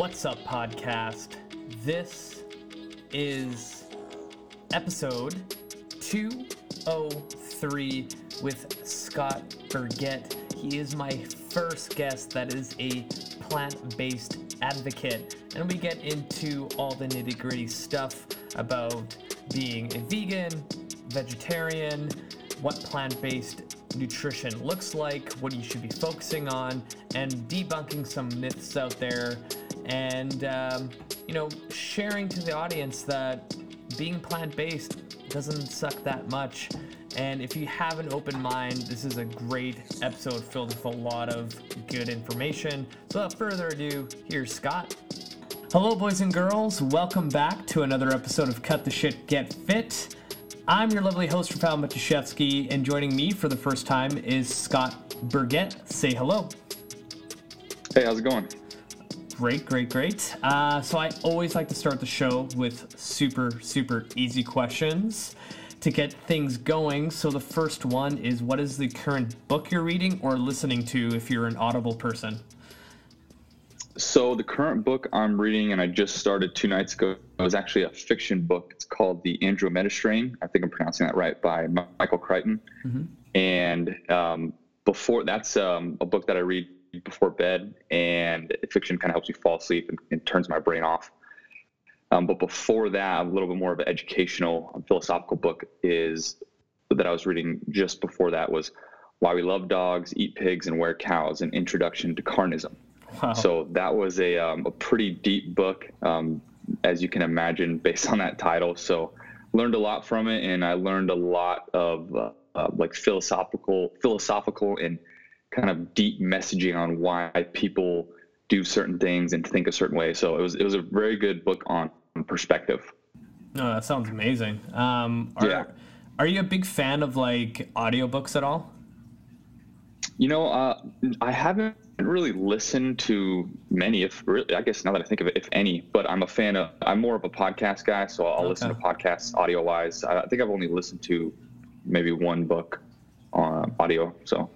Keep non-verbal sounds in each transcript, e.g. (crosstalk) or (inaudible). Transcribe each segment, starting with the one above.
What's Up podcast. This is episode 203 with Scott Burgett. He is my first guest that is a plant based advocate, and we get into all the nitty gritty stuff about being a vegan, vegetarian, what plant based nutrition looks like, what you should be focusing on, and debunking some myths out there, and um, you know, sharing to the audience that being plant based doesn't suck that much. And if you have an open mind, this is a great episode filled with a lot of good information. So, without further ado, here's Scott. Hello, boys and girls. Welcome back to another episode of Cut the Shit, Get Fit. I'm your lovely host, Rafael Matuszewski, and joining me for the first time is Scott Burgett. Say hello. Hey, how's it going? Great, great, great. Uh, so I always like to start the show with super, super easy questions to get things going. So the first one is what is the current book you're reading or listening to if you're an Audible person? So the current book I'm reading, and I just started two nights ago, was actually a fiction book. It's called The Andromeda Strain. I think I'm pronouncing that right by Michael Crichton. Mm-hmm. And um, before that's um, a book that I read before bed, and fiction kind of helps me fall asleep and, and turns my brain off. Um, but before that, a little bit more of an educational, um, philosophical book is that I was reading just before that was Why We Love Dogs, Eat Pigs, and Wear Cows: An Introduction to Carnism. Wow. So that was a um, a pretty deep book, um, as you can imagine, (laughs) based on that title. So learned a lot from it, and I learned a lot of uh, uh, like philosophical, philosophical, and kind of deep messaging on why people do certain things and think a certain way. So it was it was a very good book on perspective. Oh, that sounds amazing. Um, are, yeah. Are you a big fan of like audiobooks at all? You know, uh, I haven't really listened to many, if really, I guess now that I think of it, if any. But I'm a fan of. I'm more of a podcast guy, so I'll okay. listen to podcasts audio wise. I think I've only listened to maybe one book on audio. So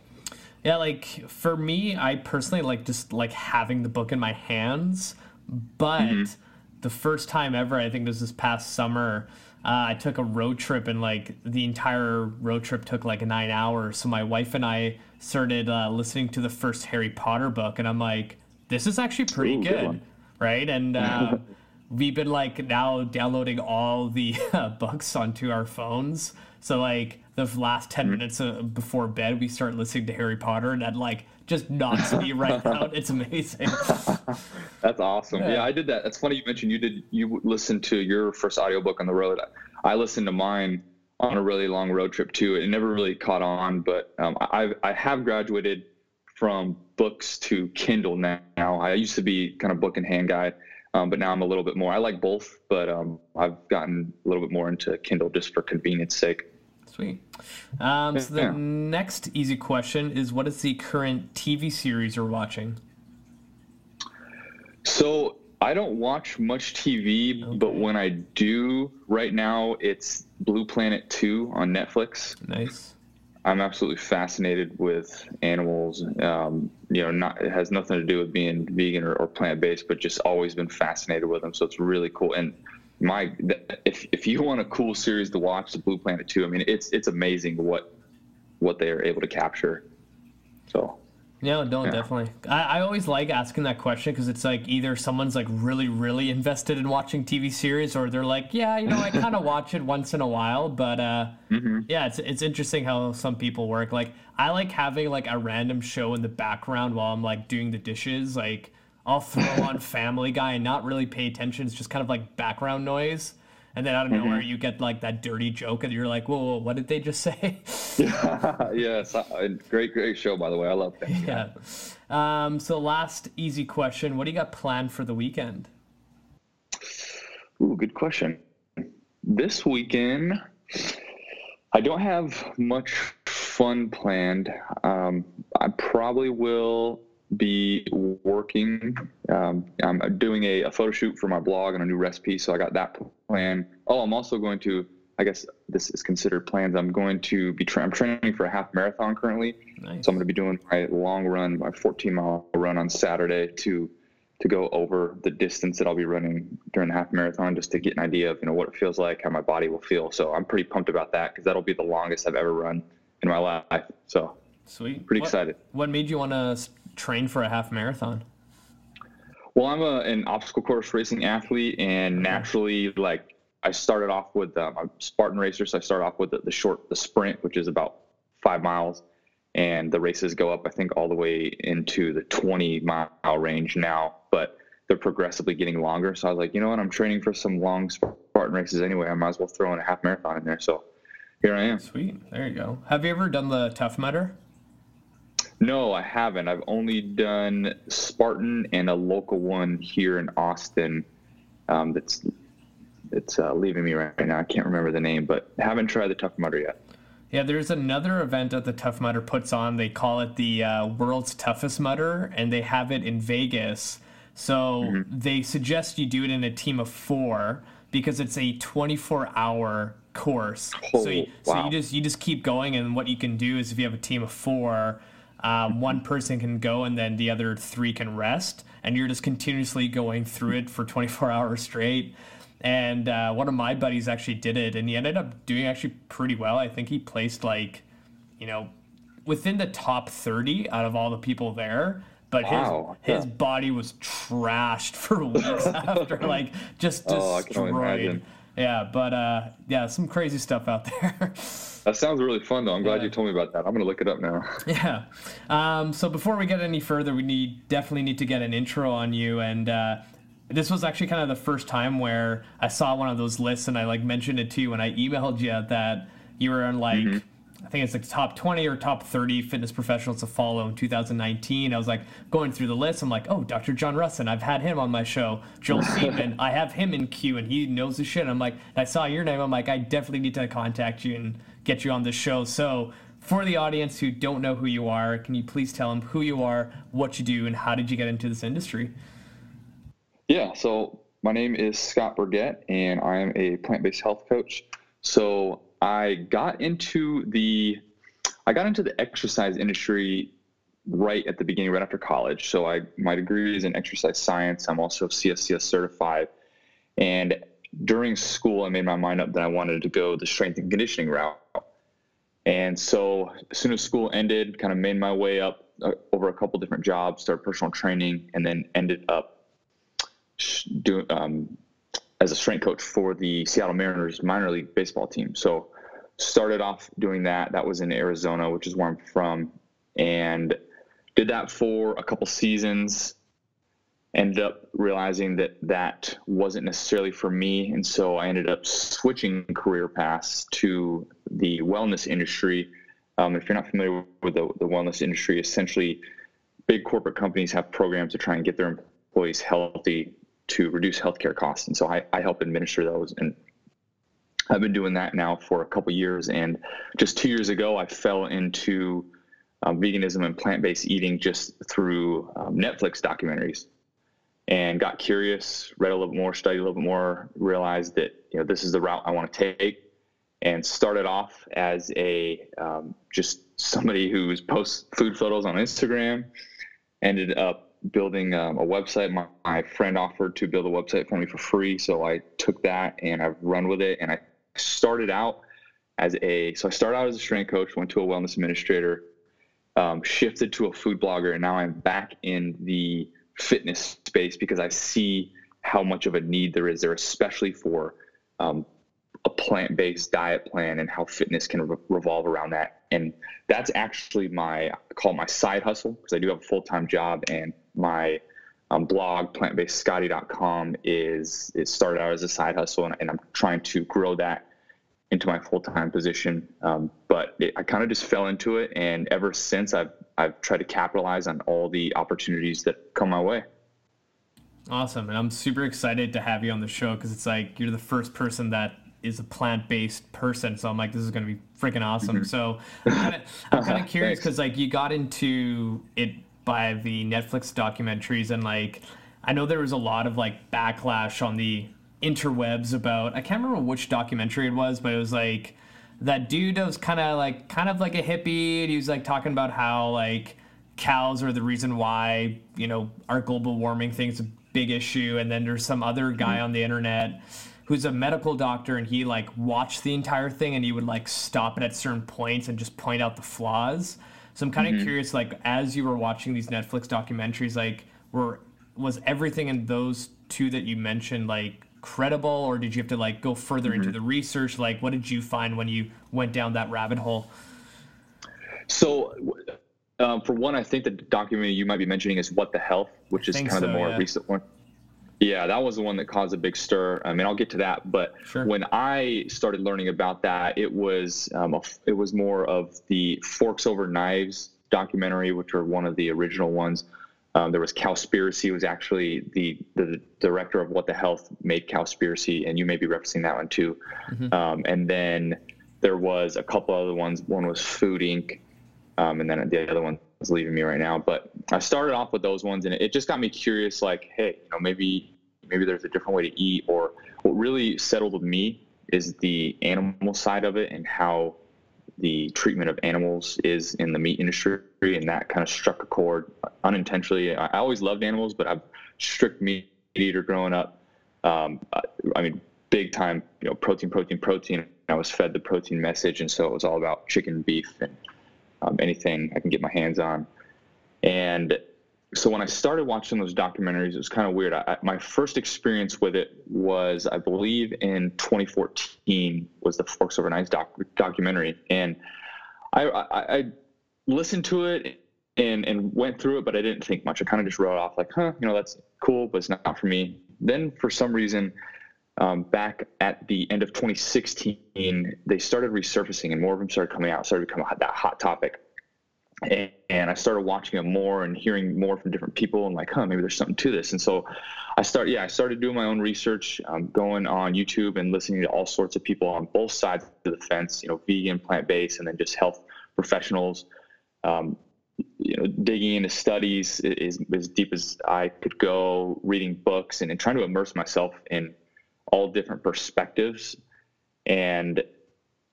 yeah, like for me, I personally like just like having the book in my hands. But mm-hmm. the first time ever, I think it was this past summer. Uh, I took a road trip and like the entire road trip took like nine hours. So my wife and I started uh, listening to the first Harry Potter book, and I'm like, this is actually pretty Ooh, good, good right? And uh, (laughs) we've been like now downloading all the uh, (laughs) books onto our phones. So like the last 10 mm-hmm. minutes uh, before bed, we start listening to Harry Potter, and that like just knocks me (laughs) right out. It's amazing. (laughs) That's awesome. Yeah. yeah. I did that. That's funny you mentioned you did you listened to your first audiobook on the road. I listened to mine on a really long road trip too. It never really caught on, but um, I I have graduated from books to Kindle now. I used to be kind of book in hand guy. Um, but now I'm a little bit more. I like both, but um, I've gotten a little bit more into Kindle just for convenience sake. Sweet. Um, so the yeah. next easy question is, what is the current TV series you're watching? So I don't watch much TV, okay. but when I do, right now it's Blue Planet Two on Netflix. Nice. I'm absolutely fascinated with animals. Um, you know, not it has nothing to do with being vegan or, or plant based, but just always been fascinated with them. So it's really cool. And my if if you want a cool series to watch, the Blue Planet Two. I mean, it's it's amazing what what they are able to capture. So. Yeah, no, yeah. definitely. I, I always like asking that question because it's like either someone's like really, really invested in watching TV series, or they're like, yeah, you know, I kind of (laughs) watch it once in a while, but uh, mm-hmm. yeah, it's it's interesting how some people work. Like, I like having like a random show in the background while I'm like doing the dishes, like I'll throw on Family Guy and not really pay attention. It's just kind of like background noise. And then out of mm-hmm. nowhere, you get like that dirty joke, and you're like, "Whoa, whoa what did they just say?" Yeah, (laughs) yes, great, great show, by the way. I love that. Yeah. Um, so, last easy question: What do you got planned for the weekend? Ooh, good question. This weekend, I don't have much fun planned. Um, I probably will be working. Um, I'm doing a, a, photo shoot for my blog and a new recipe, so I got that plan. Oh, I'm also going to. I guess this is considered plans. I'm going to be tra- I'm training for a half marathon currently, nice. so I'm going to be doing my long run, my 14 mile run on Saturday to to go over the distance that I'll be running during the half marathon, just to get an idea of you know what it feels like, how my body will feel. So I'm pretty pumped about that because that'll be the longest I've ever run in my life. So sweet, pretty what, excited. What made you want to train for a half marathon? Well, I'm a, an obstacle course racing athlete, and naturally, like I started off with um, a Spartan racer, so I started off with the, the short, the sprint, which is about five miles, and the races go up, I think, all the way into the 20 mile range now, but they're progressively getting longer. So I was like, you know what, I'm training for some long Spartan races anyway. I might as well throw in a half marathon in there. So here I am. Sweet, there you go. Have you ever done the Tough Mudder? No, I haven't. I've only done Spartan and a local one here in Austin. Um, that's it's uh, leaving me right now. I can't remember the name, but haven't tried the Tough Mudder yet. Yeah, there's another event that the Tough Mudder puts on. They call it the uh, World's Toughest Mudder, and they have it in Vegas. So mm-hmm. they suggest you do it in a team of four because it's a 24 hour course. Oh, so, you, wow. so you just you just keep going, and what you can do is if you have a team of four um, one person can go and then the other three can rest, and you're just continuously going through it for 24 (laughs) hours straight. And uh, one of my buddies actually did it, and he ended up doing actually pretty well. I think he placed like, you know, within the top 30 out of all the people there. But wow. his his yeah. body was trashed (laughs) for weeks (laughs) after, like just destroyed. Oh, yeah, but uh, yeah, some crazy stuff out there. That sounds really fun, though. I'm glad yeah. you told me about that. I'm gonna look it up now. (laughs) Yeah. Um, so before we get any further, we need definitely need to get an intro on you, and uh, this was actually kind of the first time where I saw one of those lists, and I like mentioned it to you when I emailed you that you were on like. Mm-hmm I think it's like top 20 or top 30 fitness professionals to follow in 2019. I was like going through the list. I'm like, oh, Dr. John Rusin, I've had him on my show. Joel (laughs) Seedman, I have him in queue and he knows the shit. And I'm like, I saw your name. I'm like, I definitely need to contact you and get you on this show. So for the audience who don't know who you are, can you please tell them who you are, what you do, and how did you get into this industry? Yeah, so my name is Scott Burgett, and I am a plant based health coach. So I got into the I got into the exercise industry right at the beginning, right after college. So I my degree is in exercise science. I'm also CSCS certified, and during school, I made my mind up that I wanted to go the strength and conditioning route. And so as soon as school ended, kind of made my way up uh, over a couple different jobs, started personal training, and then ended up doing um, as a strength coach for the Seattle Mariners minor league baseball team. So started off doing that. That was in Arizona, which is where I'm from, and did that for a couple seasons. Ended up realizing that that wasn't necessarily for me, and so I ended up switching career paths to the wellness industry. Um, if you're not familiar with the, the wellness industry, essentially, big corporate companies have programs to try and get their employees healthy to reduce healthcare costs, and so I, I help administer those. And I've been doing that now for a couple years, and just two years ago, I fell into um, veganism and plant-based eating just through um, Netflix documentaries, and got curious, read a little bit more, studied a little bit more, realized that you know this is the route I want to take, and started off as a um, just somebody who's posts food photos on Instagram. Ended up building um, a website. My, my, friend offered to build a website for me for free, so I took that and I've run with it, and I started out as a so I started out as a strength coach, went to a wellness administrator, um, shifted to a food blogger, and now I'm back in the fitness space because I see how much of a need there is there, especially for um, a plant-based diet plan and how fitness can re- revolve around that. And that's actually my I call my side hustle because I do have a full-time job and my um, blog plantbasedscotty.com is is started out as a side hustle and, and i'm trying to grow that into my full-time position um, but it, i kind of just fell into it and ever since i've i've tried to capitalize on all the opportunities that come my way. Awesome and i'm super excited to have you on the show because it's like you're the first person that is a plant-based person so i'm like this is going to be freaking awesome. Mm-hmm. so i'm (laughs) kind of curious because like you got into it by the Netflix documentaries and like I know there was a lot of like backlash on the interwebs about I can't remember which documentary it was, but it was like that dude was kind of like kind of like a hippie and he was like talking about how like cows are the reason why you know our global warming thing is a big issue, and then there's some other guy mm-hmm. on the internet who's a medical doctor and he like watched the entire thing and he would like stop it at certain points and just point out the flaws. So I'm kind of mm-hmm. curious, like as you were watching these Netflix documentaries, like were was everything in those two that you mentioned like credible, or did you have to like go further mm-hmm. into the research? Like, what did you find when you went down that rabbit hole? So, um, for one, I think the documentary you might be mentioning is "What the Health," which is kind so, of the more yeah. recent one. Yeah, that was the one that caused a big stir. I mean, I'll get to that, but sure. when I started learning about that, it was um, a, it was more of the Forks Over Knives documentary, which were one of the original ones. Um, there was Cowspiracy, was actually the the director of What the Health made Cowspiracy, and you may be referencing that one too. Mm-hmm. Um, and then there was a couple other ones. One was Food Inc., um, and then the other one is leaving me right now. But I started off with those ones, and it, it just got me curious. Like, hey, you know, maybe maybe there's a different way to eat. Or what really settled with me is the animal side of it and how the treatment of animals is in the meat industry, and that kind of struck a chord unintentionally. I always loved animals, but I'm strict meat eater growing up. Um, I mean, big time, you know, protein, protein, protein. I was fed the protein message, and so it was all about chicken, beef, and um, anything I can get my hands on. And so when I started watching those documentaries, it was kind of weird. I, my first experience with it was, I believe, in 2014 was the Forks Over Knives doc, documentary, and I, I, listened to it and and went through it, but I didn't think much. I kind of just wrote off like, huh, you know, that's cool, but it's not for me. Then for some reason, um, back at the end of 2016, they started resurfacing, and more of them started coming out, started becoming that hot topic and, and I started watching it more and hearing more from different people and like, huh, maybe there's something to this. And so I started, yeah, I started doing my own research, um, going on YouTube and listening to all sorts of people on both sides of the fence, you know, vegan, plant based, and then just health professionals. Um, you know, digging into studies is as deep as I could go, reading books and, and trying to immerse myself in all different perspectives. And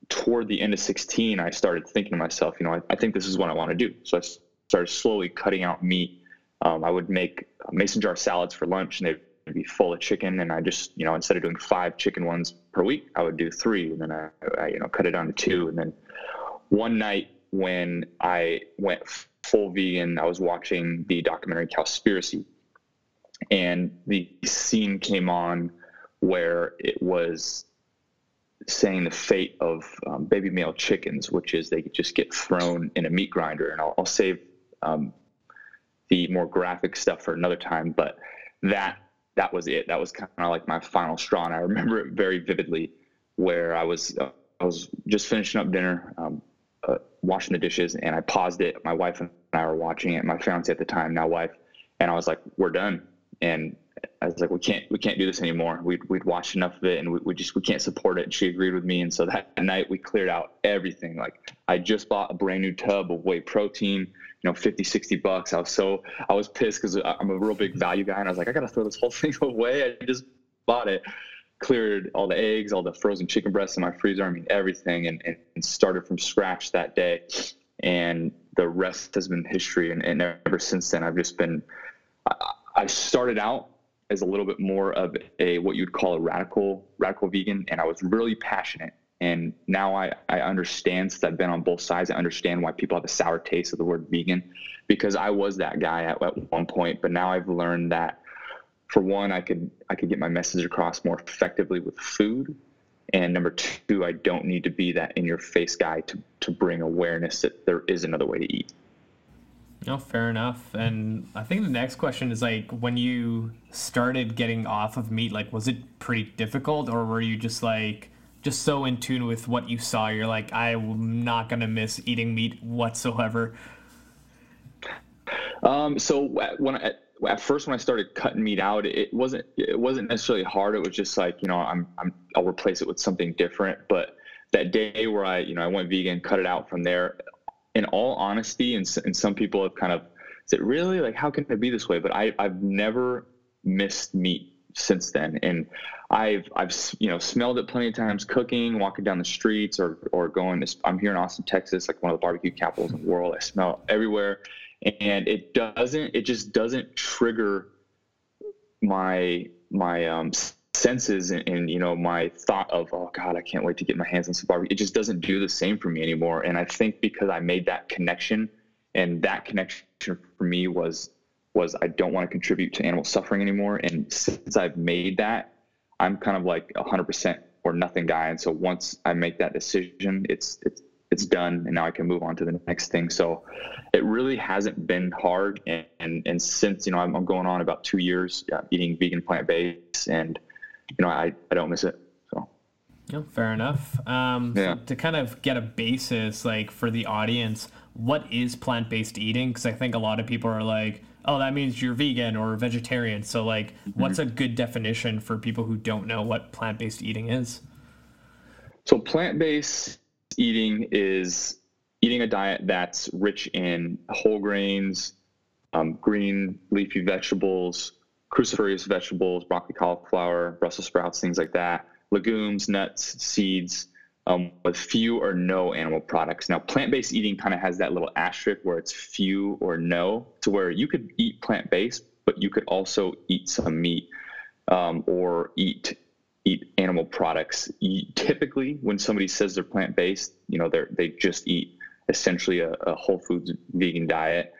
toward the end of 16, I started thinking to myself, you know, I, I think this is what I want to do. So I started slowly cutting out meat. Um, I would make mason jar salads for lunch and they'd be full of chicken. And I just, you know, instead of doing five chicken ones per week, I would do three. And then I, I you know, cut it down to two. And then one night when I went full vegan, I was watching the documentary Cowspiracy. And the scene came on where it was saying the fate of um, baby male chickens, which is they just get thrown in a meat grinder. And I'll, I'll save um, the more graphic stuff for another time. But that that was it. That was kind of like my final straw, and I remember it very vividly. Where I was uh, I was just finishing up dinner, um, uh, washing the dishes, and I paused it. My wife and I were watching it. My fiance at the time, now wife, and I was like, "We're done." And I was like, we can't, we can't do this anymore. We'd, we'd watched enough of it and we, we just, we can't support it. She agreed with me. And so that (laughs) night we cleared out everything. Like I just bought a brand new tub of whey protein, you know, 50, 60 bucks. I was so, I was pissed cause I'm a real big value guy. And I was like, I got to throw this whole (laughs) thing away. I just bought it, cleared all the eggs, all the frozen chicken breasts in my freezer. I mean, everything and, and started from scratch that day. And the rest has been history. And, and ever since then, I've just been, I, I started out as a little bit more of a what you'd call a radical radical vegan, and I was really passionate. And now I, I understand since I've been on both sides, I understand why people have a sour taste of the word vegan because I was that guy at, at one point. But now I've learned that for one, I could I could get my message across more effectively with food. And number two, I don't need to be that in your face guy to, to bring awareness that there is another way to eat. No, fair enough. And I think the next question is like when you started getting off of meat, like was it pretty difficult or were you just like just so in tune with what you saw, you're like, I'm not gonna miss eating meat whatsoever? Um, so when I, at first when I started cutting meat out, it wasn't it wasn't necessarily hard. It was just like you know I'm, I'm I'll replace it with something different. But that day where I you know I went vegan, cut it out from there in all honesty, and, and some people have kind of said, really, like, how can it be this way? But I, I've never missed meat since then. And I've, I've, you know, smelled it plenty of times cooking, walking down the streets or, or going to, I'm here in Austin, Texas, like one of the barbecue capitals in the world. I smell everywhere. And it doesn't it just doesn't trigger my my um, senses and, and, you know my thought of oh god i can't wait to get my hands on some barbecue. It just doesn't do the same for me anymore. And i think because i made that connection and that connection for me was was i don't want to contribute to animal suffering anymore. And since i've made that i'm kind of like 100% or nothing guy. And so once i make that decision it's it's it's done and now I can move on to the next thing. So it really hasn't been hard. And, and, and since, you know, I'm, I'm, going on about two years uh, eating vegan plant based and, you know, I, I don't miss it. So. Yeah, fair enough. Um, yeah. So to kind of get a basis, like for the audience, what is plant based eating? Because I think a lot of people are like, oh, that means you're vegan or vegetarian. So, like, mm-hmm. what's a good definition for people who don't know what plant based eating is? So, plant based eating is eating a diet that's rich in whole grains, um, green leafy vegetables, cruciferous vegetables, broccoli, cauliflower, Brussels sprouts, things like that, legumes, nuts, seeds, um, with few or no animal products. Now, plant based eating kind of has that little asterisk where it's few or no, to where you could eat plant based, but you could also eat some meat um, or eat eat animal products. Typically, when somebody says they're plant based, you know, they they just eat essentially a, a whole foods vegan diet.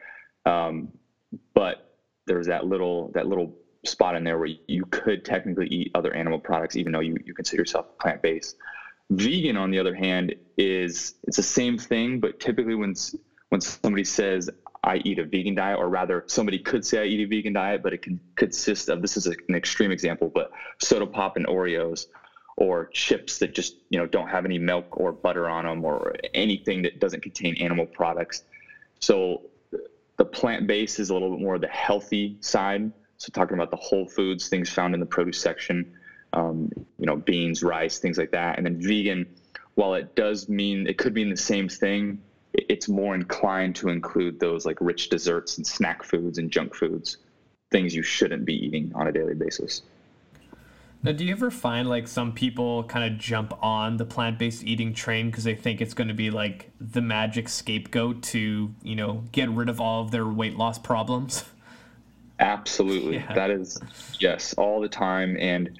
Um, but there's that little that little spot in there where you could technically eat other animal products, even though you, you consider yourself plant based. Vegan, on the other hand, is it's the same thing, but typically when when somebody says I eat a vegan diet, or rather, somebody could say I eat a vegan diet, but it can consist of this is an extreme example, but soda pop and Oreos, or chips that just you know don't have any milk or butter on them, or anything that doesn't contain animal products. So the plant based is a little bit more the healthy side. So talking about the whole foods, things found in the produce section, um, you know, beans, rice, things like that, and then vegan. While it does mean it could mean the same thing, it's more inclined to include those like rich desserts and snack foods and junk foods, things you shouldn't be eating on a daily basis. Now, do you ever find like some people kind of jump on the plant based eating train because they think it's going to be like the magic scapegoat to, you know, get rid of all of their weight loss problems? Absolutely. Yeah. That is, yes, all the time. And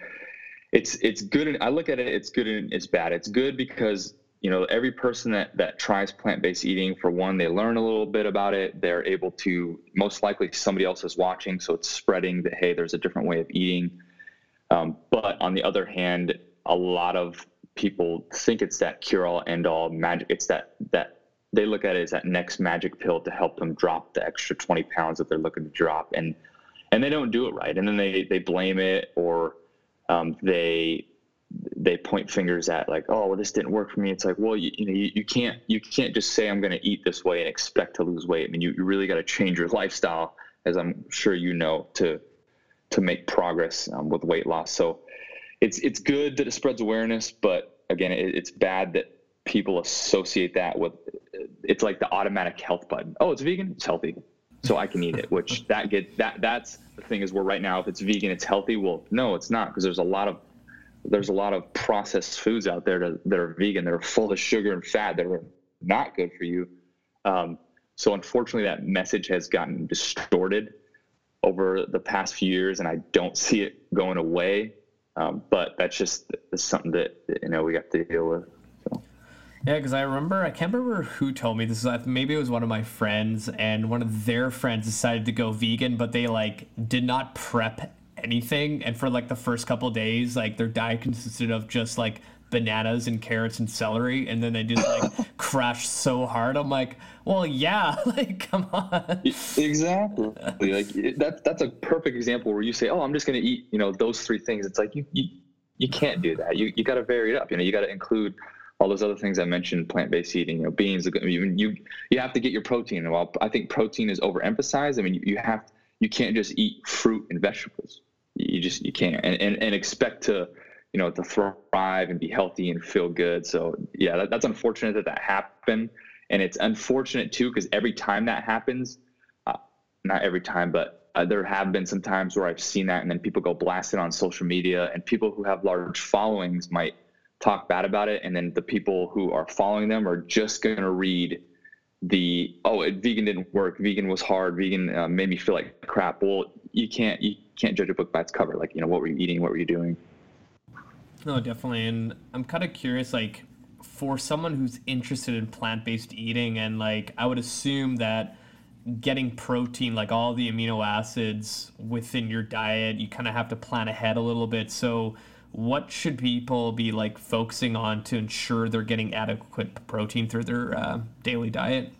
it's, it's good. And I look at it, it's good and it's bad. It's good because you know every person that that tries plant-based eating for one they learn a little bit about it. They're able to most likely somebody else is watching so it's spreading that hey there's a different way of eating. Um, but on the other hand a lot of people think it's that cure-all end-all magic it's that that they look at it as that next magic pill to help them drop the extra 20 pounds that they're looking to drop and and they don't do it right and then they they blame it or um, they they point fingers at like oh well this didn't work for me. It's like well you, you know you, you can't you can't just say i'm going to eat this way and expect to lose weight. I mean you, you really got to change your lifestyle as i'm sure you know to to make progress um, with weight loss. So it's it's good that it spreads awareness but again it, it's bad that people associate that with it's like the automatic health button. Oh it's vegan? It's healthy. So i can eat it which that get that that's the thing is where right now if it's vegan it's healthy. Well no it's not because there's a lot of there's a lot of processed foods out there that, that are vegan that are full of sugar and fat that are not good for you. Um, so unfortunately, that message has gotten distorted over the past few years, and I don't see it going away. Um, but that's just something that you know we have to deal with. Yeah, because I remember I can't remember who told me this. Maybe it was one of my friends, and one of their friends decided to go vegan, but they like did not prep anything. And for like the first couple days, like their diet consisted of just like bananas and carrots and celery, and then they just like (laughs) crashed so hard. I'm like, well, yeah, (laughs) like come on. Exactly. like (laughs) that, that's a perfect example where you say, oh, I'm just gonna eat, you know, those three things. It's like you you, you can't do that. You you got to vary it up. You know, you got to include all those other things I mentioned, plant-based eating, you know, beans. You you you have to get your protein. And while I think protein is overemphasized, I mean, you, you have you can't just eat fruit and vegetables you just you can't and, and, and expect to you know to thrive and be healthy and feel good. So yeah that, that's unfortunate that that happened. And it's unfortunate too because every time that happens uh, not every time but uh, there have been some times where i've seen that and then people go blasted on social media and people who have large followings might talk bad about it. And then the people who are following them are just going to read the oh it, vegan didn't work vegan was hard vegan uh, made me feel like crap. Well you can't you can't judge a book by its cover like you know what were you eating what were you doing no definitely and i'm kind of curious like for someone who's interested in plant-based eating and like i would assume that getting protein like all the amino acids within your diet you kind of have to plan ahead a little bit so what should people be like focusing on to ensure they're getting adequate protein through their uh, daily diet?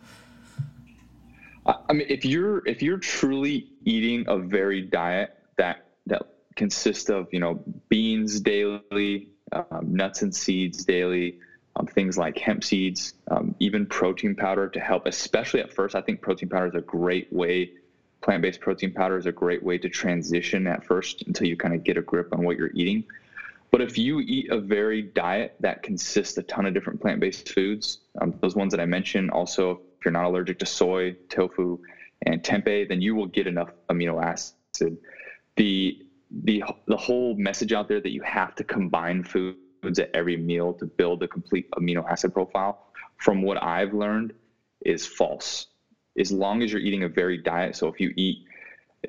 I mean, if you're if you're truly eating a varied diet that that consists of you know beans daily, um, nuts and seeds daily, um, things like hemp seeds, um, even protein powder to help. Especially at first, I think protein powder is a great way. Plant-based protein powder is a great way to transition at first until you kind of get a grip on what you're eating. But if you eat a varied diet that consists a ton of different plant-based foods, um, those ones that I mentioned, also if you're not allergic to soy, tofu, and tempeh, then you will get enough amino acid. The the the whole message out there that you have to combine foods at every meal to build a complete amino acid profile, from what I've learned, is false. As long as you're eating a varied diet, so if you eat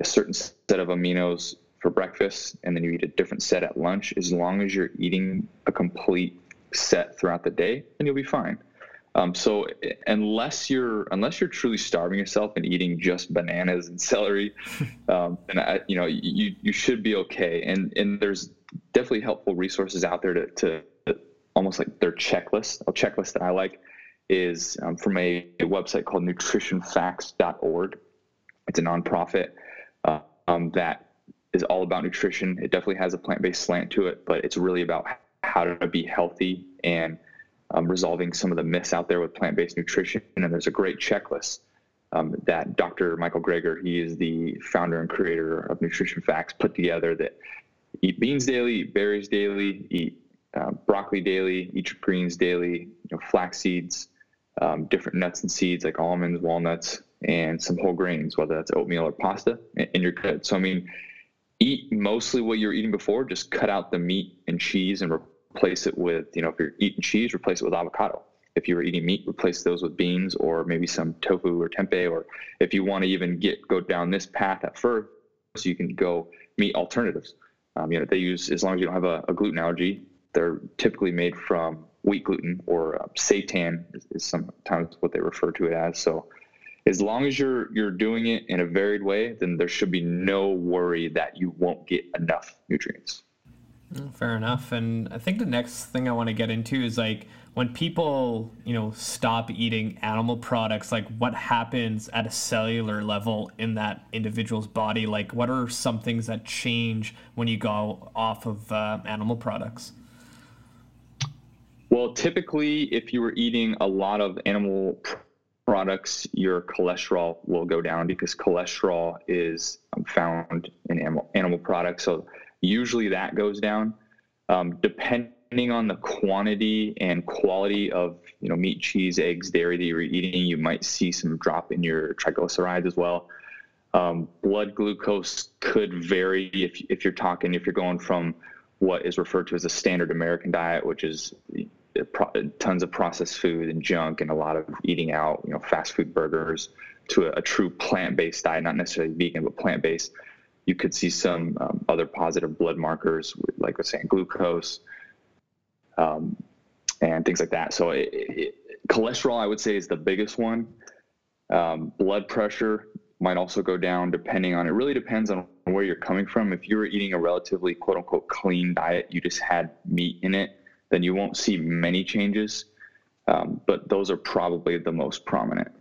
a certain set of aminos for breakfast and then you eat a different set at lunch, as long as you're eating a complete set throughout the day, then you'll be fine. Um, so unless you're unless you're truly starving yourself and eating just bananas and celery, (laughs) um, and I, you know you you should be okay. And and there's definitely helpful resources out there to, to almost like their checklist. A checklist that I like is um, from a, a, website called nutritionfacts.org. It's a nonprofit uh, um, that is all about nutrition. It definitely has a plant based slant to it, but it's really about how to be healthy and um, resolving some of the myths out there with plant based nutrition. And there's a great checklist um, that Dr. Michael Greger, he is the founder and creator of Nutrition Facts, put together that eat beans daily, eat berries daily, eat uh, broccoli daily, eat greens daily, you know, flax seeds, um, different nuts and seeds like almonds, walnuts, and some whole grains, whether that's oatmeal or pasta, and, and you're good. So, I mean, eat mostly what you're eating before. Just cut out the meat and cheese and replace it with, you know, if you're eating cheese, replace it with avocado. If you were eating meat, replace those with beans or maybe some tofu or tempeh. Or if you want to even get go down this path at first, you can go meat alternatives. Um, you know, they use as long as you don't have a, a gluten allergy, they're typically made from wheat gluten or uh, seitan is, is sometimes what they refer to it as. So as long as you're you're doing it in a varied way, then there should be no worry that you won't get enough nutrients. Mm, fair enough. And I think the next thing I want to get into is like when people, you know, stop eating animal products, like what happens at a cellular level in that individual's body? Like what are some things that change when you go off of uh, animal products? Well, typically, if you were eating a lot of animal products, your cholesterol will go down because cholesterol is found in animal, animal products. So usually that goes down. Um, depending on the quantity and quality of you know meat, cheese, eggs, dairy that you're eating, you might see some drop in your triglycerides as well. Um, blood glucose could vary if if you're talking if you're going from what is referred to as a standard American diet, which is tons of processed food and junk and a lot of eating out, you know, fast food burgers to a, a true plant-based diet, not necessarily vegan, but plant-based, you could see some um, other positive blood markers, like I was saying, glucose, um, and things like that. So it, it, cholesterol, I would say, is the biggest one. Um, blood pressure might also go down depending on it really depends on where you're coming from if you were eating a relatively quote unquote clean diet you just had meat in it then you won't see many changes. Um, but those are probably the most prominent.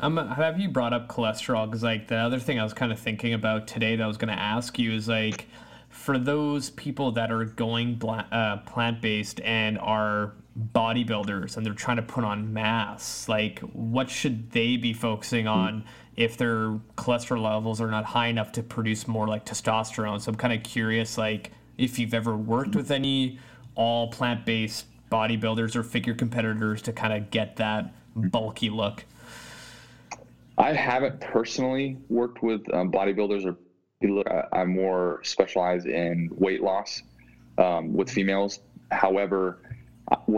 Um, have you brought up cholesterol? Because like the other thing I was kind of thinking about today that I was going to ask you is like, for those people that are going uh, plant based and are bodybuilders and they're trying to put on mass, like what should they be focusing on if their cholesterol levels are not high enough to produce more like testosterone? So I'm kind of curious, like if you've ever worked with any all plant based bodybuilders or figure competitors to kind of get that bulky look? I haven't personally worked with um, bodybuilders or I'm more specialized in weight loss um, with females. However,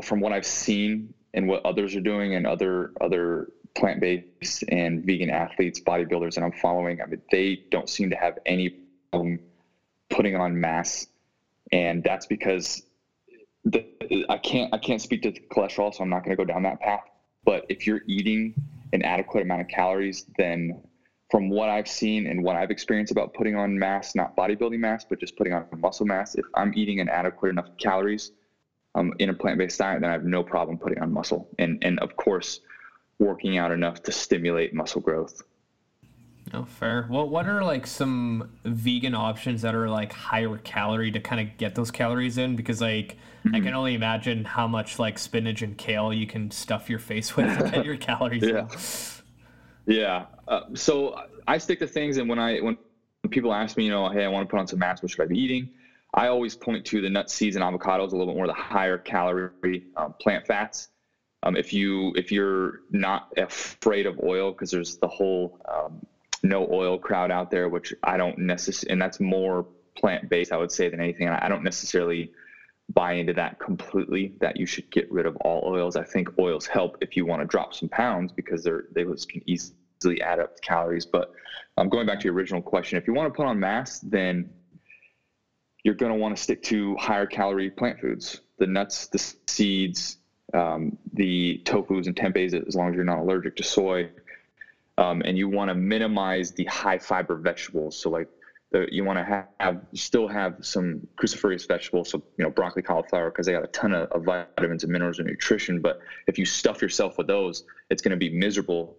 from what I've seen, and what others are doing and other other plant-based and vegan athletes, bodybuilders that I'm following, I mean, they don't seem to have any problem putting on mass, and that's because the, I can't I can't speak to cholesterol, so I'm not going to go down that path. But if you're eating an adequate amount of calories, then from what I've seen and what I've experienced about putting on mass, not bodybuilding mass, but just putting on muscle mass, if I'm eating an adequate enough calories um, in a plant-based diet, then I have no problem putting on muscle. And and of course, working out enough to stimulate muscle growth. Oh, fair. Well, what are like some vegan options that are like higher calorie to kind of get those calories in? Because like mm-hmm. I can only imagine how much like spinach and kale you can stuff your face with to get your (laughs) calories. yeah. In. Yeah. Uh, so I stick to things, and when I when people ask me, you know, hey, I want to put on some mass, what should I be eating? I always point to the nuts, seeds, and avocados, a little bit more of the higher calorie um, plant fats. Um, if you if you're not afraid of oil, because there's the whole um, no oil crowd out there, which I don't necessarily, and that's more plant based, I would say, than anything. I don't necessarily buy into that completely. That you should get rid of all oils. I think oils help if you want to drop some pounds because they're they can easily add up calories. But um, going back to your original question, if you want to put on mass, then you're going to want to stick to higher calorie plant foods, the nuts, the seeds, um, the tofus and tempehs, as long as you're not allergic to soy. Um, and you want to minimize the high fiber vegetables. So like the, you want to have, have, still have some cruciferous vegetables, so you know broccoli, cauliflower, because they got a ton of, of, vitamins and minerals and nutrition. But if you stuff yourself with those, it's going to be miserable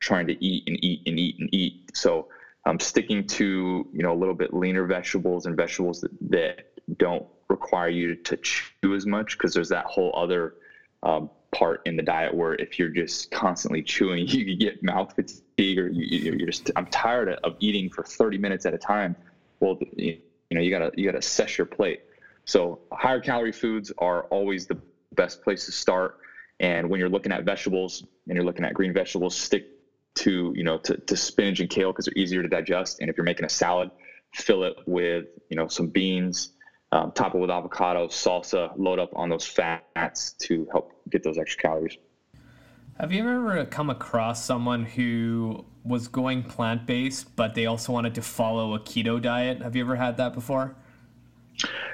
trying to eat and eat and eat and eat. So um, sticking to you know a little bit leaner vegetables and vegetables that, that don't require you to chew as much because there's that whole other um, part in the diet where if you're just constantly chewing, (laughs) you get mouth fatigue or you, are just I'm tired of eating for 30 minutes at a time. Well, you know you gotta you gotta assess your plate. So higher calorie foods are always the best place to start. And when you're looking at vegetables and you're looking at green vegetables, stick to you know to, to spinach and kale because they're easier to digest. And if you're making a salad, fill it with you know some beans, um, top it with avocado, salsa, load up on those fats to help get those extra calories. Have you ever come across someone who was going plant based, but they also wanted to follow a keto diet? Have you ever had that before?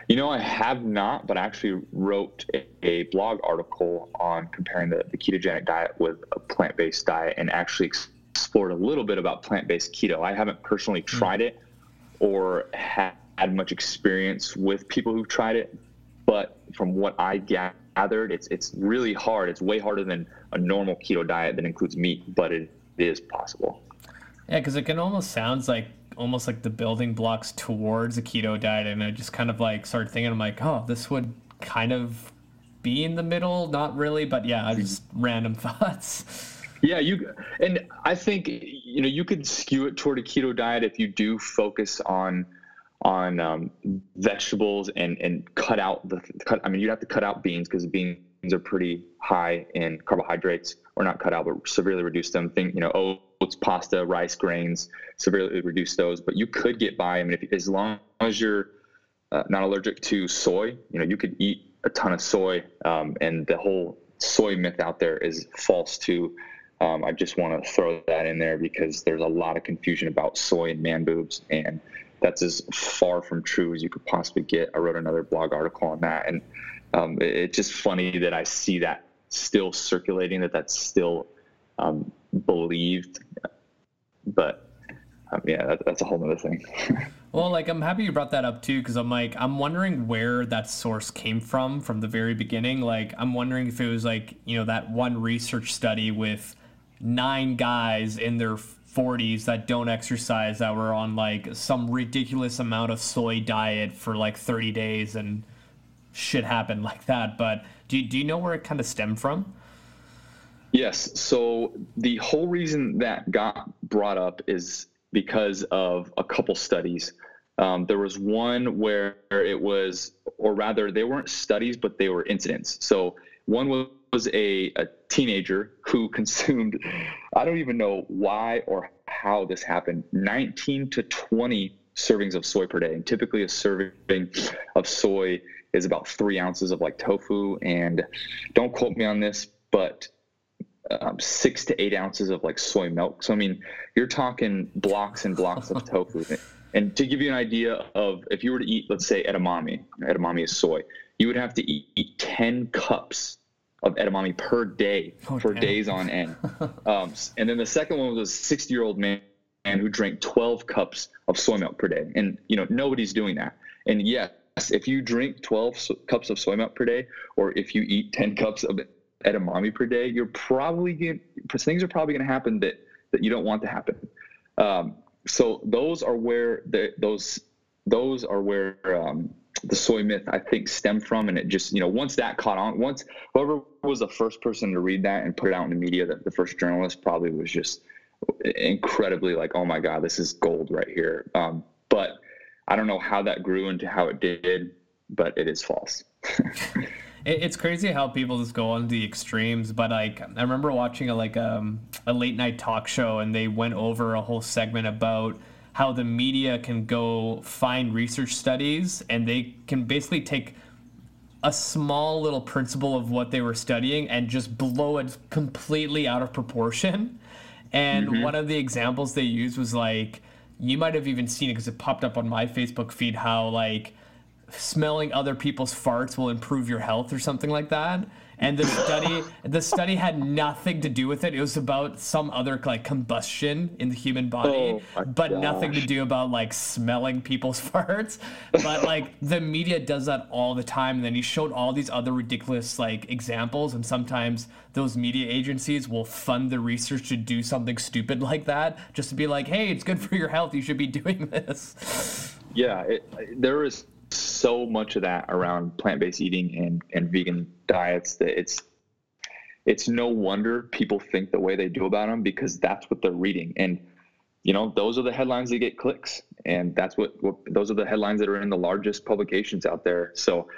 You know, I have not, but I actually wrote a, a blog article on comparing the, the ketogenic diet with a plant based diet and actually explored a little bit about plant based keto. I haven't personally hmm. tried it or had had much experience with people who've tried it, but from what I gathered, it's it's really hard. It's way harder than a normal keto diet that includes meat, but it is possible. Yeah, because it can almost sounds like almost like the building blocks towards a keto diet, and I just kind of like started thinking, I'm like, oh, this would kind of be in the middle, not really, but yeah, just mm-hmm. random (laughs) thoughts. Yeah, you and I think you know you could skew it toward a keto diet if you do focus on on um, vegetables and and cut out the cut. I mean, you'd have to cut out beans because beans are pretty high in carbohydrates, or not cut out, but severely reduce them. Think you know oats, pasta, rice, grains, severely reduce those. But you could get by. I mean, if, as long as you're uh, not allergic to soy, you know, you could eat a ton of soy, um, and the whole soy myth out there is false too. Um, I just want to throw that in there because there's a lot of confusion about soy and man boobs, and that's as far from true as you could possibly get. I wrote another blog article on that, and um, it, it's just funny that I see that still circulating, that that's still um, believed. But um, yeah, that, that's a whole other thing. (laughs) well, like I'm happy you brought that up too, because I'm like I'm wondering where that source came from from the very beginning. Like I'm wondering if it was like you know that one research study with nine guys in their 40s that don't exercise that were on like some ridiculous amount of soy diet for like 30 days and shit happened like that. But do, do you know where it kind of stemmed from? Yes. So the whole reason that got brought up is because of a couple studies. Um, there was one where it was, or rather, they weren't studies, but they were incidents. So one was was a, a teenager who (laughs) consumed, I don't even know why or how this happened, 19 to 20 servings of soy per day. And typically, a serving of soy is about three ounces of like tofu. And don't quote me on this, but um, six to eight ounces of like soy milk. So I mean, you're talking blocks and blocks of tofu. (laughs) And to give you an idea of if you were to eat, let's say edamame, edamame is soy, you would have to eat, eat 10 cups of edamame per day oh, for damn. days on end. (laughs) Um, and then the second one was a 60 year old man who drank 12 cups of soy milk per day. And, you know, nobody's doing that. And yes, if you drink 12 so- cups of soy milk per day, or if you eat 10 cups of edamame per day, you're probably going things are probably going to happen that, that you don't want to happen. Um, so those are where the, those, those are where, um, the soy myth I think stemmed from, and it just you know once that caught on, once whoever was the first person to read that and put it out in the media, that the first journalist probably was just incredibly like, oh my god, this is gold right here. Um, but I don't know how that grew into how it did, but it is false. (laughs) it's crazy how people just go on the extremes but like i remember watching a like um, a late night talk show and they went over a whole segment about how the media can go find research studies and they can basically take a small little principle of what they were studying and just blow it completely out of proportion and mm-hmm. one of the examples they used was like, you might have even seen it because it popped up on my Facebook feed how like smelling other people's farts will improve your health or something like that and the study the study had nothing to do with it. It was about some other like combustion in the human body, oh but gosh. nothing to do about like smelling people's (laughs) farts. But like the media does that all the time. And then he showed all these other ridiculous like examples, and sometimes those media agencies will fund the research to do something stupid like that, just to be like, hey, it's good for your health. You should be (laughs) doing this. Yeah, it, there is so much of that around plant-based eating and, and vegan diets that it's it's no wonder people think the way they do about them because that's what they're reading. And you know those are the headlines that get clicks and that's what, what those are the headlines that are in the largest publications out there. So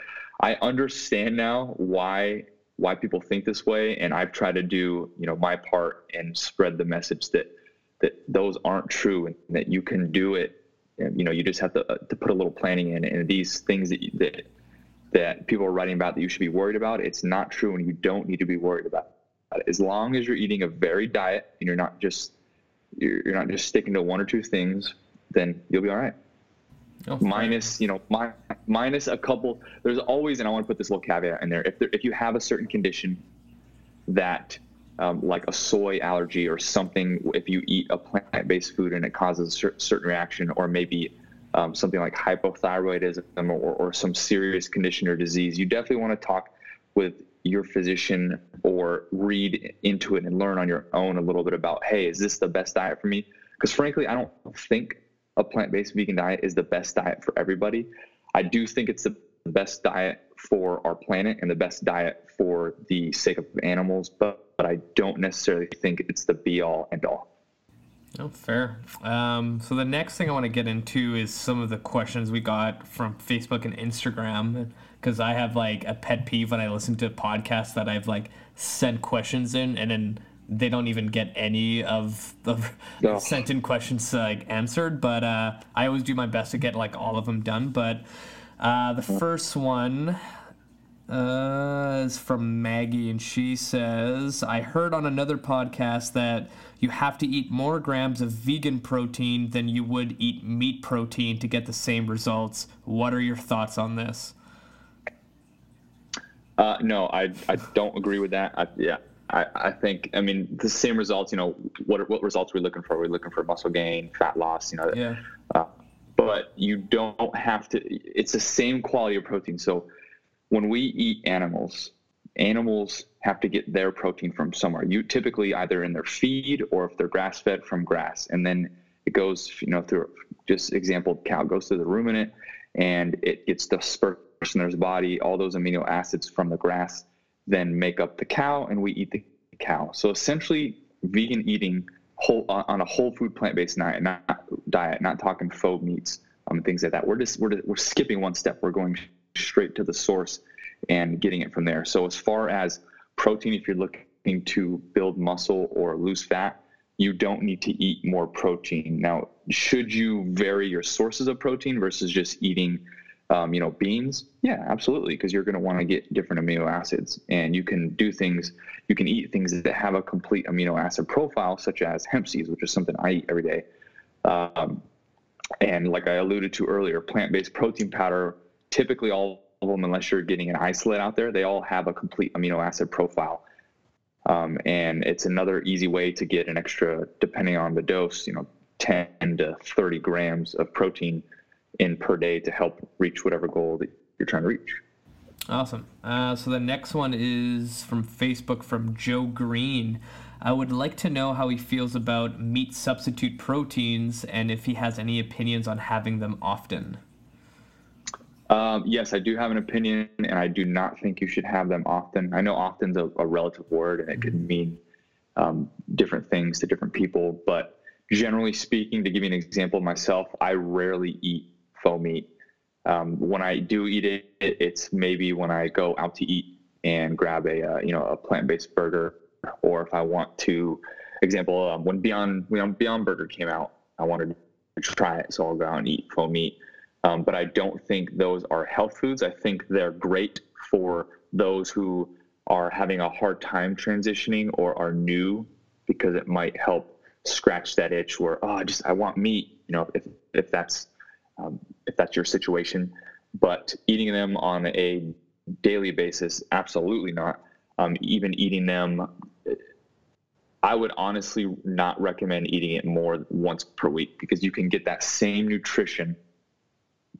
i understand now why why people think this way and i've tried to do you know my part and spread the message that that those aren't true and that you can do it you know you just have to, uh, to put a little planning in. And these things that, you, that that people are writing about that you should be worried about it's not true and you don't need to be worried about it. As long as you're eating a varied diet and you're not just you're, you're not just sticking to one or two things then you'll be all right. Oh, minus you know my, minus a couple there's always and i want to put this little caveat in there if there, if you have a certain condition that um, like a soy allergy or something if you eat a plant-based food and it causes a certain reaction or maybe um, something like hypothyroidism or, or some serious condition or disease you definitely want to talk with your physician or read into it and learn on your own a little bit about hey is this the best diet for me? Because frankly i don't think a plant-based vegan diet is the best diet for everybody. I do think it's the best diet for our planet and the best diet for the sake of animals but but I don't necessarily think it's the be all and all. Oh, fair. Um, so the next thing I want to get into is some of the questions we got from Facebook and Instagram, because I have like a pet peeve when I listen to podcasts that I've like sent questions in, and then they don't even get any of the (laughs) no. sent in questions like answered. But uh, I always do my best to get like all of them done. But uh, the first one uh, is from Maggie, and she says, I heard on another podcast that you have to eat more grams of vegan protein than you would eat meat protein to get the same results. What are your thoughts on this? Uh, no, I, I don't agree with that. I, yeah, I, I think, I mean, the same results, you know, what, what results are we looking for? We're looking for muscle gain, fat loss, you know. Yeah. Uh, but you don't have to, it's the same quality of protein. So, when we eat animals, animals have to get their protein from somewhere. You typically either in their feed or if they're grass fed from grass. And then it goes, you know, through just example, cow goes through the ruminant and it gets dispersed in their body. All those amino acids from the grass then make up the cow and we eat the cow. So essentially vegan eating whole on a whole food plant-based diet, not diet, not talking faux meats, um, things like that. We're just, we're, we're skipping one step. We're going straight to the source and getting it from there. So as far as protein, if you're looking to build muscle or lose fat, you don't need to eat more protein. Now, should you vary your sources of protein versus just eating Um, you know, beans, yeah, absolutely, because you're going to want to get different amino acids, and you can do things. You can eat things that have a complete amino acid profile, such as hemp seeds, which is something I eat every day. Um, and like I alluded to earlier, plant-based protein powder, typically all of them, unless you're getting an isolate out there, they all have a complete amino acid profile. Um, and it's another easy way to get an extra, depending on the dose, you know, 10 to 30 grams of protein in per day to help reach whatever goal that you're trying to reach. Awesome. Uh, so the next one is from Facebook from Joe Green. I would like to know how he feels about meat substitute proteins and if he has any opinions on having them often. Um, yes, I do have an opinion, and I do not think you should have them often. I know often's a, a relative word, and it can mean um, different things to different people. But generally speaking, to give you an example myself, I rarely eat faux meat. Um, when I do eat it, it's maybe when I go out to eat and grab a uh, you know a plant-based burger, or if I want to. Example: um, when Beyond Beyond Burger came out, I wanted to try it, so I'll go out and eat faux meat. Um, but I don't think those are health foods. I think they're great for those who are having a hard time transitioning or are new because it might help scratch that itch where oh I just I want meat you know if if that's um, if that's your situation but eating them on a daily basis absolutely not um, even eating them I would honestly not recommend eating it more once per week because you can get that same nutrition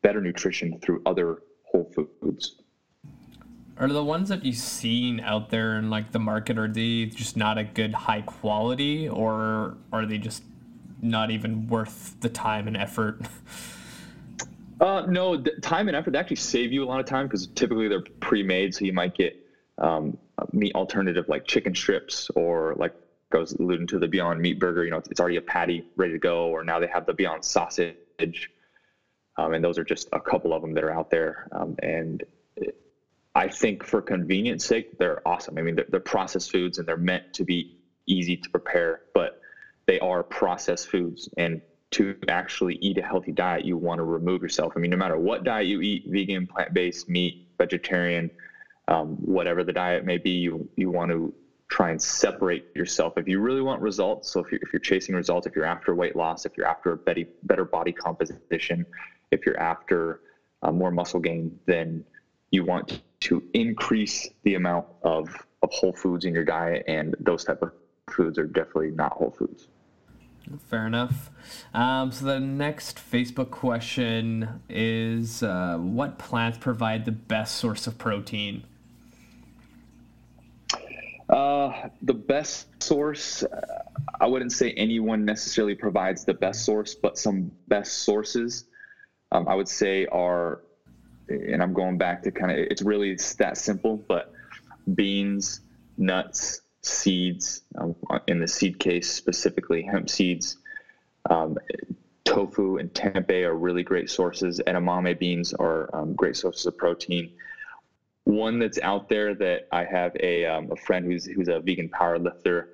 better nutrition through other whole foods. Are the ones that you've seen out there in like the market are they just not a good high quality or are they just not even worth the time and effort? (laughs) Uh, no, time and effort they actually save you a lot of time because typically they're pre-made, so you might get um, meat alternative like chicken strips or like goes alluding to the Beyond Meat Burger. You know, it's, it's already a patty ready to go, or now they have the Beyond Sausage um, and those are just a couple of them that are out there. Um, and I think for convenience sake, they're awesome. I mean, they're, they're, processed foods and they're meant to be easy to prepare, but they are processed foods. And to actually eat a healthy diet, you want to remove yourself. I mean, no matter what diet you eat, vegan, plant-based, meat, vegetarian, um, whatever the diet may be, you, you want to try and separate yourself. If you really want results, so if you're, if you're chasing results, if you're after weight loss, if you're after a better, better body composition, if you're after uh, more muscle gain, then you want to increase the amount of, of whole foods in your diet, and those type of foods are definitely not whole foods. Fair enough. Um, so the next Facebook question is: uh, What plants provide the best source of protein? Uh, the best source, uh, I wouldn't say anyone necessarily provides the best source, but some best sources um, I would say are, and I'm going back to kind of, it's really that simple, but beans, nuts, seeds, um, in the seed case specifically, hemp seeds, um, tofu and tempeh are really great sources. Edamame beans are um, great sources of protein. One that's out there that I have a, um, a friend who's who's a vegan power lifter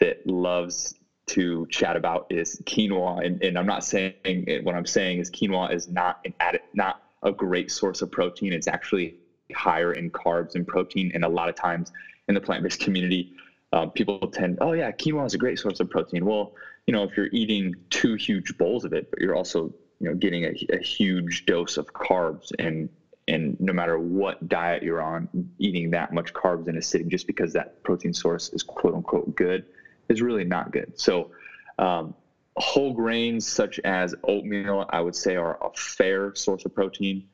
that loves to chat about is quinoa, and, and I'm not saying what I'm saying is quinoa is not an added, not a great source of protein. It's actually higher in carbs and protein, and a lot of times in the plant-based community, um, people tend, oh yeah, quinoa is a great source of protein. Well, you know, if you're eating two huge bowls of it, but you're also you know getting a, a huge dose of carbs and and no matter what diet you're on, eating that much carbs in a sitting just because that protein source is quote unquote good is really not good. So, um, whole grains such as oatmeal, I would say, are a fair source of protein.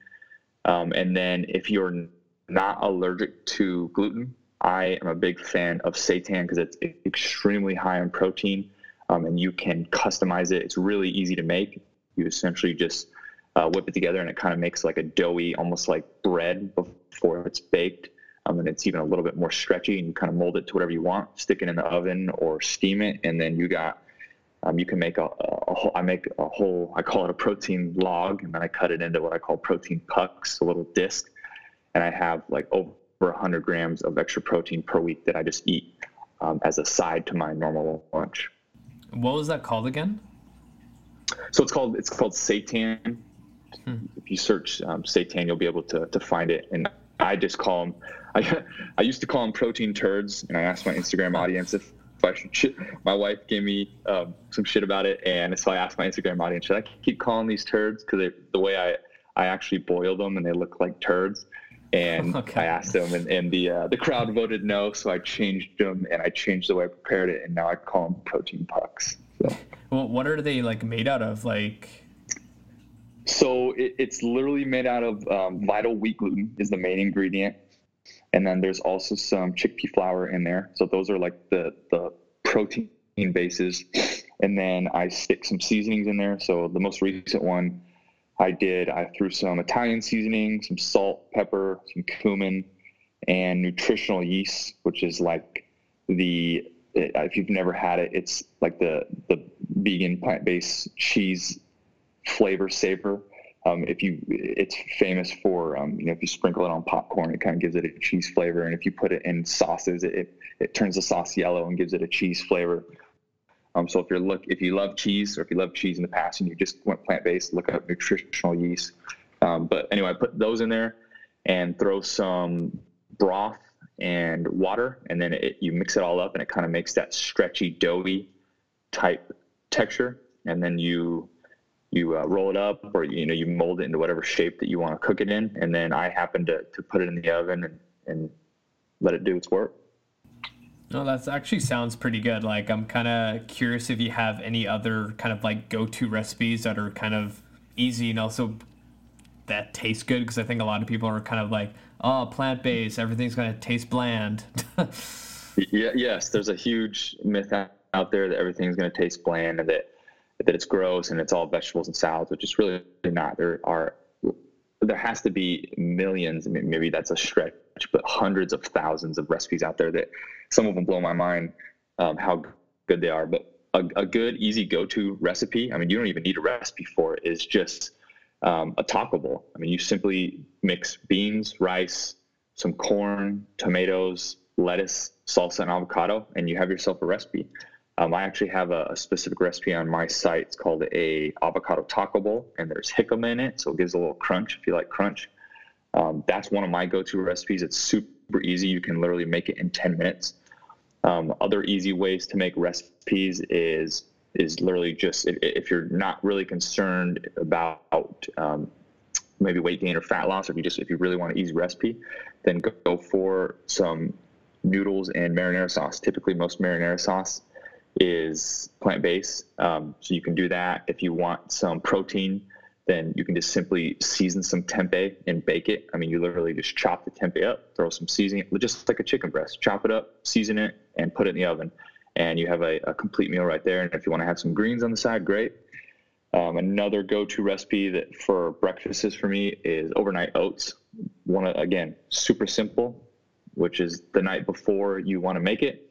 Um, and then if you're not allergic to gluten, I am a big fan of seitan because it's extremely high in protein um, and you can customize it. It's really easy to make. You essentially just uh, whip it together and it kind of makes like a doughy, almost like bread before it's baked um, and it's even a little bit more stretchy and you kind of mold it to whatever you want stick it in the oven or steam it and then you got um, you can make a, a, whole i make a whole i call it a protein log and then i cut it into what i call protein pucks a little disc and i have like over 100 grams of extra protein per week that i just eat um, as a side to my normal lunch what was that called again so it's called it's called seitan hmm. if you search um, seitan, you'll be able to to find it. And I just call them. (laughs) I I used to call them protein turds, and I asked my Instagram audience if. if I should, my wife gave me um, some shit about it, and so I asked my Instagram audience, should I keep calling these turds? Because the way I I actually boil them and they look like turds. And (laughs) okay. I asked them, and, and the uh, the crowd voted no, so I changed them and I changed the way I prepared it, and now I call them protein pucks. So. Well, what are they like made out of? Like, so it, it's literally made out of um, vital wheat gluten is the main ingredient, and then there's also some chickpea flour in there. So those are like the the protein bases, and then I stick some seasonings in there. So the most recent one I did, I threw some Italian seasoning, some salt, pepper, some cumin, and nutritional yeast, which is like the if you've never had it, it's like the the vegan plant based cheese flavor savor. Um, if you, it's famous for um, you know if you sprinkle it on popcorn, it kind of gives it a cheese flavor, and if you put it in sauces, it, it, it turns the sauce yellow and gives it a cheese flavor. Um, so if you're look if you love cheese or if you love cheese in the past and you just went plant based, look up nutritional yeast. Um, but anyway, I put those in there and throw some broth and water, and then it, you mix it all up, and it kind of makes that stretchy, doughy type texture. And then you you uh, roll it up, or you know you mold it into whatever shape that you want to cook it in. And then I happen to to put it in the oven and and let it do its work. No, that actually sounds pretty good. Like, I'm kind of curious if you have any other kind of like go to recipes that are kind of easy and also that taste good. Because I think a lot of people are kind of like, oh, plant based, everything's going to taste bland. (laughs) yeah, yes, there's a huge myth out there that everything's going to taste bland and that that it's gross and it's all vegetables and salads, which is really not. There are there has to be millions. Maybe that's a stretch, but hundreds of thousands of recipes out there that some of them blow my mind um, how good they are. But a, a good, easy go-to recipe. I mean, you don't even need a recipe for it. Is just um, a taco bowl. I mean, you simply mix beans, rice, some corn, tomatoes, lettuce, salsa, and avocado, and you have yourself a recipe. Um, I actually have a, a, specific recipe on my site. It's called a avocado taco bowl, and there's jicama in it, so it gives a little crunch if you like crunch. Um, that's one of my go-to recipes. It's super easy. You can literally make it in 10 minutes. Um, other easy ways to make recipes is is literally just if, if you're not really concerned about um, maybe weight gain or fat loss, if you just if you really want an easy recipe, then go, go for some noodles and marinara sauce. Typically, most marinara sauce is plant based, um, so you can do that. If you want some protein, then you can just simply season some tempeh and bake it. I mean, you literally just chop the tempeh up, throw some seasoning, just like a chicken breast, chop it up, season it, and put it in the oven. And you have a, a complete meal right there. And if you want to have some greens on the side, great. Um, another go-to recipe that for breakfasts for me is overnight oats. One again, super simple, which is the night before you want to make it.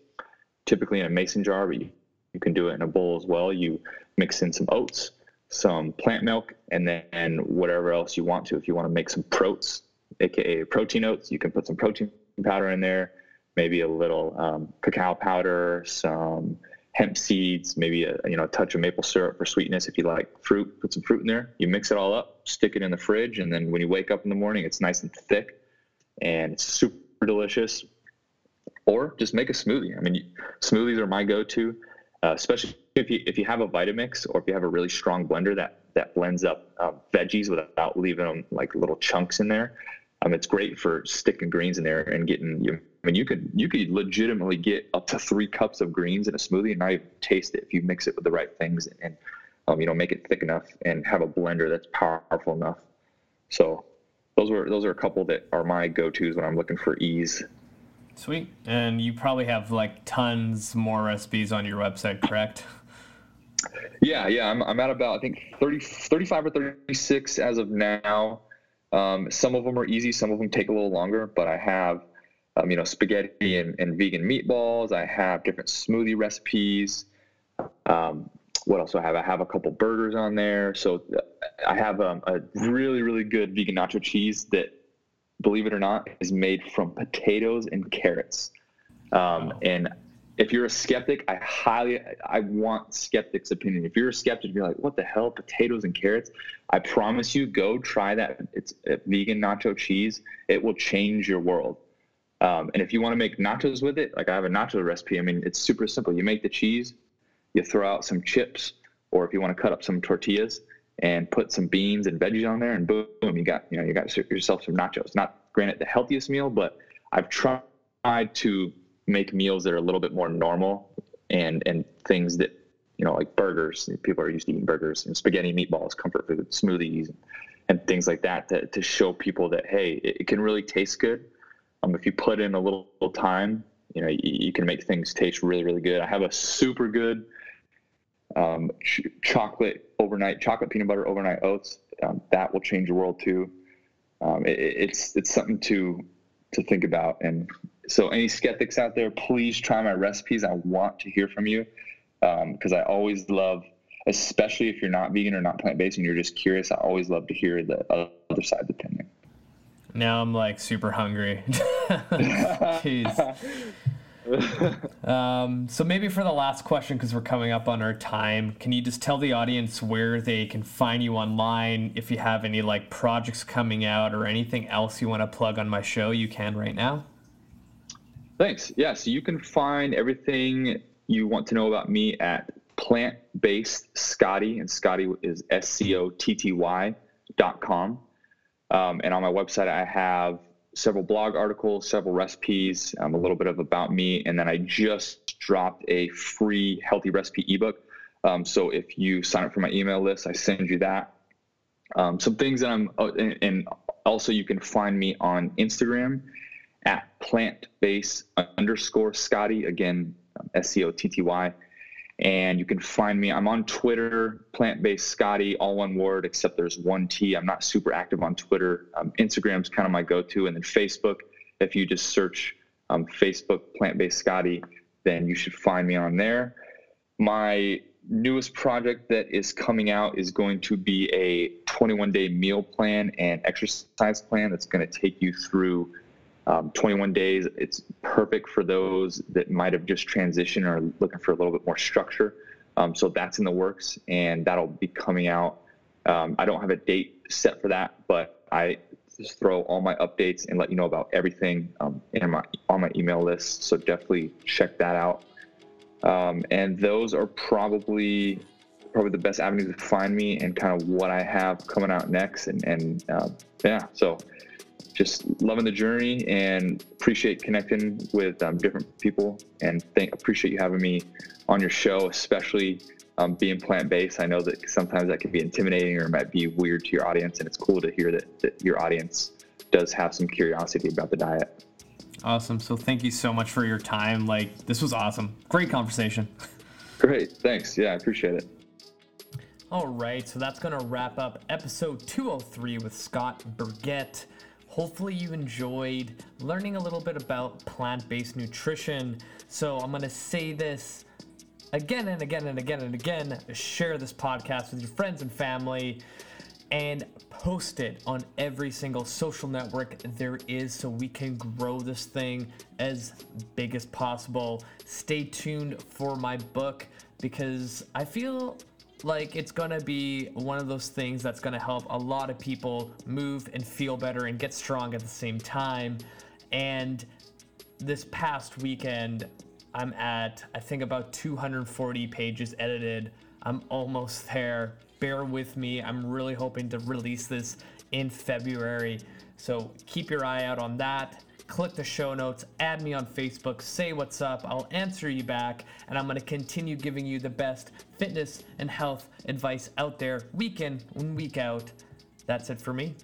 Typically in a mason jar, but you, you can do it in a bowl as well. You mix in some oats, some plant milk, and then whatever else you want to. If you want to make some protes, aka protein oats, you can put some protein powder in there, maybe a little um, cacao powder, some hemp seeds, maybe a you know a touch of maple syrup for sweetness. If you like fruit, put some fruit in there. You mix it all up, stick it in the fridge, and then when you wake up in the morning, it's nice and thick, and it's super delicious. Or just make a smoothie. I mean, smoothies are my go-to, uh, especially if you if you have a Vitamix or if you have a really strong blender that that blends up uh, veggies without leaving them like little chunks in there, um, it's great for sticking greens in there and getting you. I mean, you could you could legitimately get up to three cups of greens in a smoothie and even taste it if you mix it with the right things and um, you know make it thick enough and have a blender that's powerful enough. So those are those are a couple that are my go tos when I'm looking for ease. Sweet, and you probably have like tons more recipes on your website, correct? Yeah, yeah. I'm, I'm at about, I think, 30, 35 or 36 as of now. Um, some of them are easy, some of them take a little longer, but I have, um, you know, spaghetti and, and, vegan meatballs. I have different smoothie recipes. Um, what else do I have? I have a couple burgers on there. So uh, I have um, a really, really good vegan nacho cheese that, believe it or not, is made from potatoes and carrots. Um, and if you're a skeptic, I highly I want skeptics' opinion. If you're a skeptic, you're like, what the hell, potatoes and carrots? I promise you, go try that. It's vegan nacho cheese. It will change your world. Um, and if you want to make nachos with it, like I have a nacho recipe. I mean, it's super simple. You make the cheese, you throw out some chips, or if you want to cut up some tortillas and put some beans and veggies on there, and boom, you got you know you got yourself some nachos. Not granted the healthiest meal, but I've tried to make meals that are a little bit more normal and and things that you know like burgers. People are used to eating burgers and spaghetti meatballs comfort food smoothies and things like that to, to show people that hey it, it can really taste good. Um, if you put in a little, little time you know you, you, can make things taste really really good. I have a super good um, ch- chocolate overnight chocolate peanut butter overnight oats um, that will change the world too um, it, it's it's something to to think about and so, any skeptics out there, please try my recipes. I want to hear from you because um, I always love, especially if you're not vegan or not plant based and you're just curious. I always love to hear the other side's opinion. Now I'm like super hungry. (laughs) Jeez. (laughs) (laughs) um, so maybe for the last question, because we're coming up on our time, can you just tell the audience where they can find you online? If you have any like projects coming out or anything else you want to plug on my show, you can right now. Thanks. Yeah, so you can find everything you want to know about me at plant based Scotty, and Scotty is S C O T T Y dot com. Um, and on my website, I have several blog articles, several recipes, um, a little bit of about me, and then I just dropped a free healthy recipe ebook. Um, so if you sign up for my email list, I send you that. Um, some things that I'm, oh, and, and also you can find me on Instagram at plant base underscore Scotty, again, um, S C O T T Y. And you can find me. I'm on Twitter, plant based Scotty, all one word, except there's one T. I'm not super active on Twitter. Um, Instagram's kind of my go to. And then Facebook, if you just search um, Facebook plant based Scotty, then you should find me on there. My newest project that is coming out is going to be a 21 day meal plan and exercise plan that's going to take you through um, 21 days, it's perfect for those that might have just transitioned or looking for a little bit more structure. Um, so that's in the works, and that'll be coming out. Um, I don't have a date set for that, but I just throw all my updates and let you know about everything um, in my on my email list. So definitely check that out. Um, and those are probably probably the best avenues to find me and kind of what I have coming out next. And, and uh, yeah, so just loving the journey and appreciate connecting with um, different people. And thank appreciate you having me on your show especially um, being plant-based. I know that sometimes that can be intimidating or might be weird to your audience and it's cool to hear that, that your audience does have some curiosity about the diet. Awesome. So thank you so much for your time. Like this was awesome. Great conversation. Great. Thanks. Yeah i appreciate it. All right, so that's going to wrap up episode 203 with Scott Burgett. Hopefully, you enjoyed learning a little bit about plant based nutrition. So, I'm going to say this again and again and again and again. Share this podcast with your friends and family and post it on every single social network there is so we can grow this thing as big as possible. Stay tuned for my book because I feel like it's gonna be one of those things that's gonna help a lot of people move and feel better and get strong at the same time. And this past weekend, I'm at, I think, about 240 pages edited. I'm almost there. Bear with me. I'm really hoping to release this in February. So keep your eye out on that click the show notes, add me on Facebook, say what's up. I'll answer you back, and I'm going to continue giving you the best fitness and health advice out there week in and week out. That's it for me.